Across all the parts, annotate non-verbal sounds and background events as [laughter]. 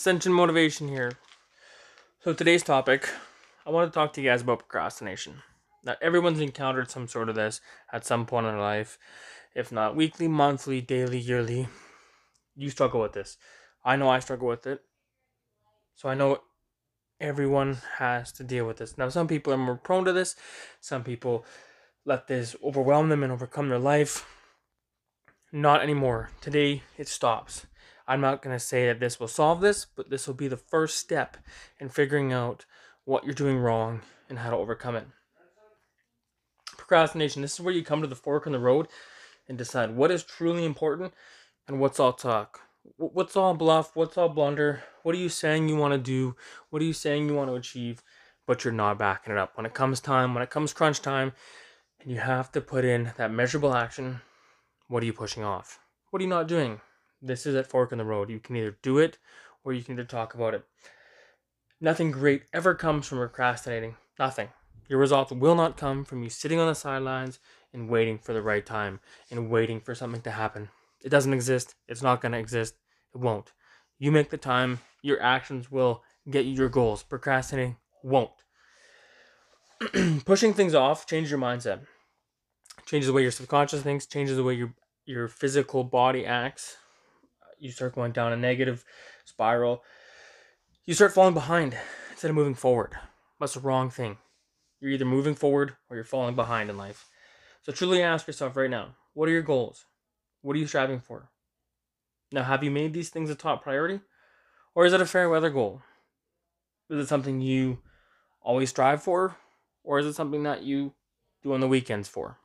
Ascension Motivation here. So, today's topic, I want to talk to you guys about procrastination. Now, everyone's encountered some sort of this at some point in their life, if not weekly, monthly, daily, yearly. You struggle with this. I know I struggle with it. So, I know everyone has to deal with this. Now, some people are more prone to this, some people let this overwhelm them and overcome their life. Not anymore. Today, it stops. I'm not going to say that this will solve this, but this will be the first step in figuring out what you're doing wrong and how to overcome it. Procrastination this is where you come to the fork in the road and decide what is truly important and what's all talk. What's all bluff? What's all blunder? What are you saying you want to do? What are you saying you want to achieve? But you're not backing it up. When it comes time, when it comes crunch time, and you have to put in that measurable action, what are you pushing off? What are you not doing? This is that fork in the road. You can either do it or you can either talk about it. Nothing great ever comes from procrastinating. Nothing. Your results will not come from you sitting on the sidelines and waiting for the right time and waiting for something to happen. It doesn't exist. It's not going to exist. It won't. You make the time, your actions will get you your goals. Procrastinating won't. [clears throat] Pushing things off changes your mindset. Changes the way your subconscious thinks, changes the way your your physical body acts you start going down a negative spiral. You start falling behind instead of moving forward. That's the wrong thing. You're either moving forward or you're falling behind in life. So truly ask yourself right now what are your goals? What are you striving for? Now, have you made these things a top priority? Or is it a fair weather goal? Is it something you always strive for? Or is it something that you do on the weekends for?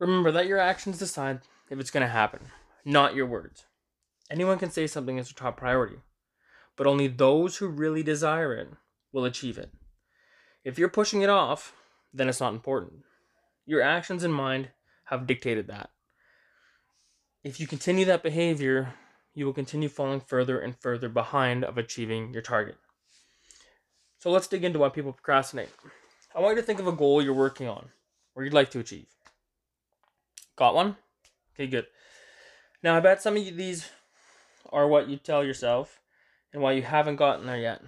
Remember that your actions decide if it's going to happen not your words. Anyone can say something is a top priority, but only those who really desire it will achieve it. If you're pushing it off, then it's not important. Your actions and mind have dictated that. If you continue that behavior, you will continue falling further and further behind of achieving your target. So let's dig into why people procrastinate. I want you to think of a goal you're working on or you'd like to achieve. Got one? Okay, good. Now, I bet some of you these are what you tell yourself and why you haven't gotten there yet.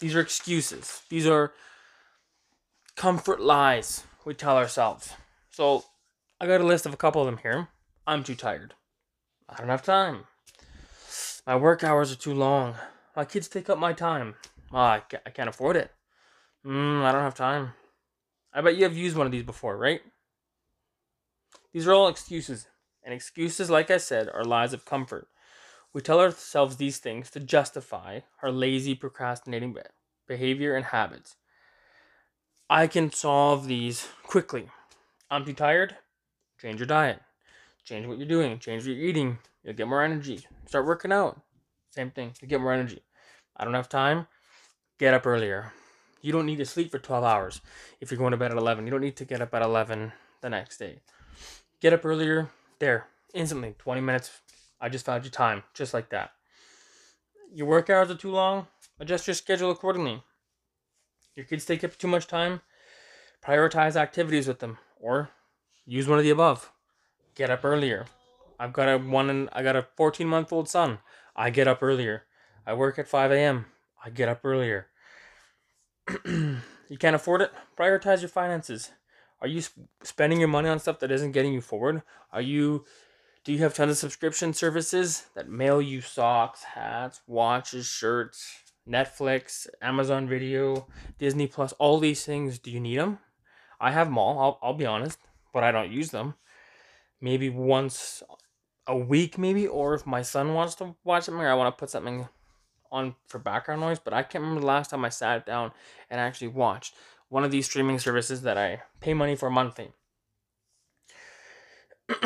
These are excuses. These are comfort lies we tell ourselves. So, I got a list of a couple of them here. I'm too tired. I don't have time. My work hours are too long. My kids take up my time. Oh, I, can't afford it. Mm, I don't have time. I bet you have used one of these before, right? These are all excuses. And excuses, like I said, are lies of comfort. We tell ourselves these things to justify our lazy, procrastinating behavior and habits. I can solve these quickly. I'm too tired. Change your diet. Change what you're doing. Change what you're eating. You'll get more energy. Start working out. Same thing. You get more energy. I don't have time. Get up earlier. You don't need to sleep for 12 hours if you're going to bed at 11. You don't need to get up at 11 the next day. Get up earlier. There, instantly, 20 minutes. I just found you time, just like that. Your work hours are too long. Adjust your schedule accordingly. Your kids take up too much time. Prioritize activities with them, or use one of the above. Get up earlier. I've got a one. I got a 14 month old son. I get up earlier. I work at 5 a.m. I get up earlier. [clears throat] you can't afford it? Prioritize your finances. Are you spending your money on stuff that isn't getting you forward? Are you do you have tons of subscription services that mail you socks, hats, watches, shirts, Netflix, Amazon Video, Disney Plus, all these things? Do you need them? I have them all. I'll, I'll be honest, but I don't use them. Maybe once a week, maybe, or if my son wants to watch something, or I want to put something on for background noise. But I can't remember the last time I sat down and actually watched one of these streaming services that I pay money for monthly. [clears throat]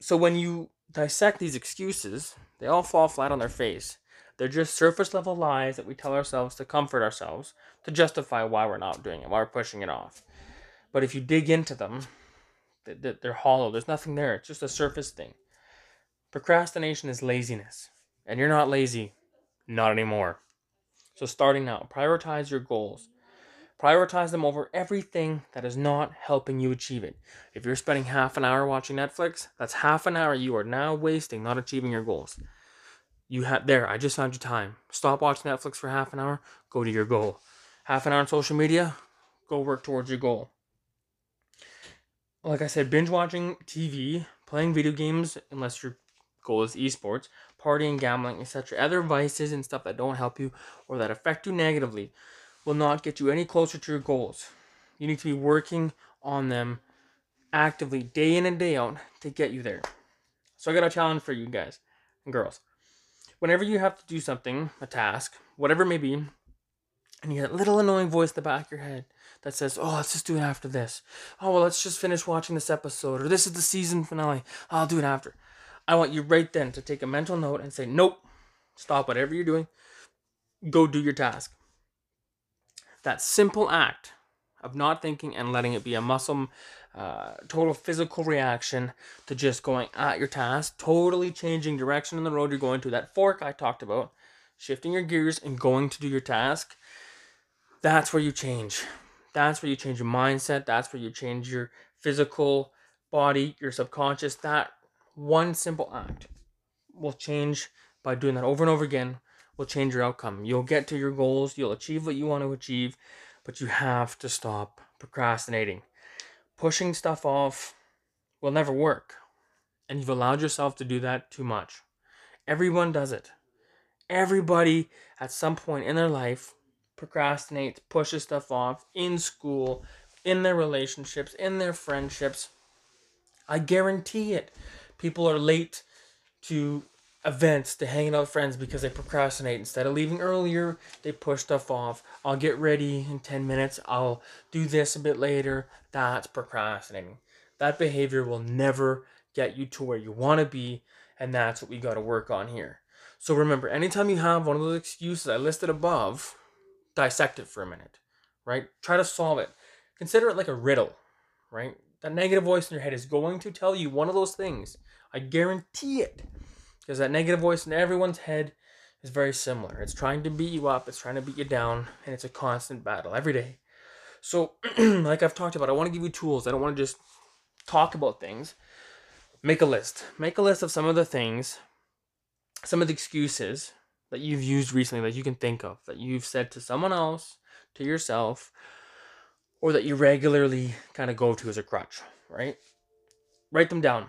so when you dissect these excuses, they all fall flat on their face. They're just surface level lies that we tell ourselves to comfort ourselves, to justify why we're not doing it, why we're pushing it off. But if you dig into them, they're hollow. There's nothing there. It's just a surface thing. Procrastination is laziness. And you're not lazy. Not anymore. So, starting now, prioritize your goals. Prioritize them over everything that is not helping you achieve it. If you're spending half an hour watching Netflix, that's half an hour you are now wasting not achieving your goals. You have there, I just found your time. Stop watching Netflix for half an hour, go to your goal. Half an hour on social media, go work towards your goal. Like I said, binge watching TV, playing video games, unless your goal is esports, partying, gambling, etc., other vices and stuff that don't help you or that affect you negatively will not get you any closer to your goals. You need to be working on them actively day in and day out to get you there. So I got a challenge for you guys and girls. Whenever you have to do something, a task, whatever it may be, and you get a little annoying voice in the back of your head that says, Oh, let's just do it after this. Oh, well, let's just finish watching this episode. Or this is the season finale. I'll do it after. I want you right then to take a mental note and say, Nope, stop whatever you're doing. Go do your task that simple act of not thinking and letting it be a muscle, uh, total physical reaction to just going at your task, totally changing direction in the road you're going to, that fork I talked about, shifting your gears and going to do your task, that's where you change. That's where you change your mindset. That's where you change your physical body, your subconscious. That one simple act will change by doing that over and over again will change your outcome. You'll get to your goals, you'll achieve what you want to achieve, but you have to stop procrastinating. Pushing stuff off will never work. And you've allowed yourself to do that too much. Everyone does it. Everybody at some point in their life procrastinates, pushes stuff off in school, in their relationships, in their friendships. I guarantee it. People are late to events to hanging out with friends because they procrastinate. Instead of leaving earlier, they push stuff off. I'll get ready in 10 minutes. I'll do this a bit later. That's procrastinating. That behavior will never get you to where you want to be, and that's what we got to work on here. So remember, anytime you have one of those excuses I listed above, dissect it for a minute, right? Try to solve it. Consider it like a riddle, right? That negative voice in your head is going to tell you one of those things. I guarantee it because that negative voice in everyone's head is very similar. It's trying to beat you up, it's trying to beat you down, and it's a constant battle every day. So, [clears throat] like I've talked about, I want to give you tools. I don't want to just talk about things. Make a list. Make a list of some of the things, some of the excuses that you've used recently that you can think of, that you've said to someone else, to yourself, or that you regularly kind of go to as a crutch, right? Write them down.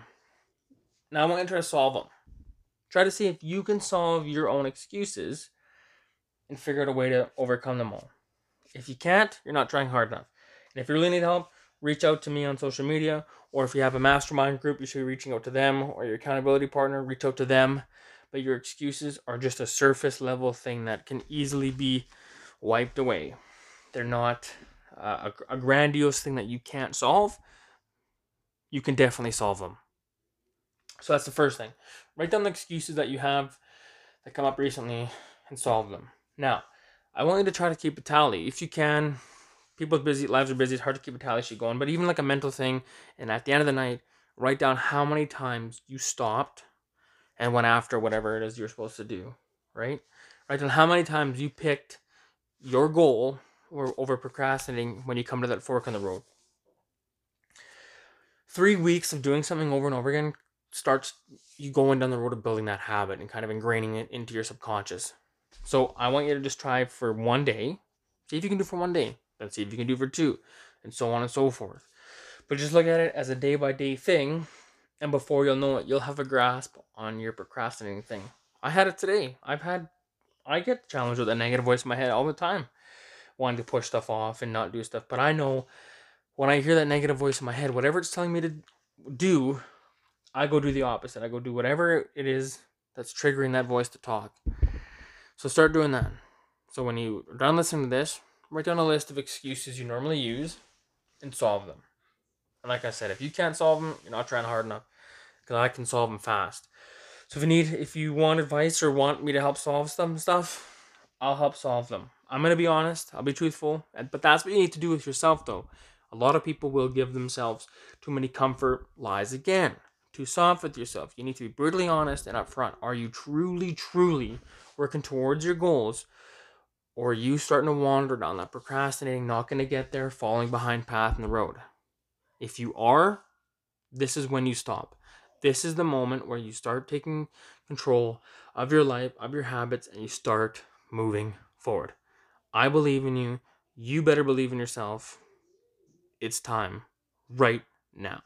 Now I want to try to solve them. Try to see if you can solve your own excuses and figure out a way to overcome them all. If you can't, you're not trying hard enough. And if you really need help, reach out to me on social media, or if you have a mastermind group, you should be reaching out to them, or your accountability partner, reach out to them. But your excuses are just a surface level thing that can easily be wiped away. They're not uh, a, a grandiose thing that you can't solve. You can definitely solve them. So that's the first thing. Write down the excuses that you have that come up recently and solve them. Now, I want you to try to keep a tally. If you can, people's busy lives are busy, it's hard to keep a tally sheet going, but even like a mental thing, and at the end of the night, write down how many times you stopped and went after whatever it is you're supposed to do, right? Write down how many times you picked your goal or over procrastinating when you come to that fork in the road. Three weeks of doing something over and over again starts you going down the road of building that habit and kind of ingraining it into your subconscious. So I want you to just try for one day. See if you can do for one day. Then see if you can do for two, and so on and so forth. But just look at it as a day by day thing, and before you'll know it, you'll have a grasp on your procrastinating thing. I had it today. I've had, I get challenged with a negative voice in my head all the time, wanting to push stuff off and not do stuff. But I know when I hear that negative voice in my head, whatever it's telling me to do, I go do the opposite. I go do whatever it is that's triggering that voice to talk. So start doing that. So when you are done listening to this, write down a list of excuses you normally use and solve them. And like I said, if you can't solve them, you're not trying hard enough because I can solve them fast. So if you need, if you want advice or want me to help solve some stuff, I'll help solve them. I'm gonna be honest. I'll be truthful, but that's what you need to do with yourself, though. A lot of people will give themselves too many comfort lies again too soft with yourself. You need to be brutally honest and upfront. Are you truly, truly working towards your goals? Or are you starting to wander down that procrastinating, not going to get there, falling behind path in the road? If you are, this is when you stop. This is the moment where you start taking control of your life, of your habits, and you start moving forward. I believe in you. You better believe in yourself. It's time right now.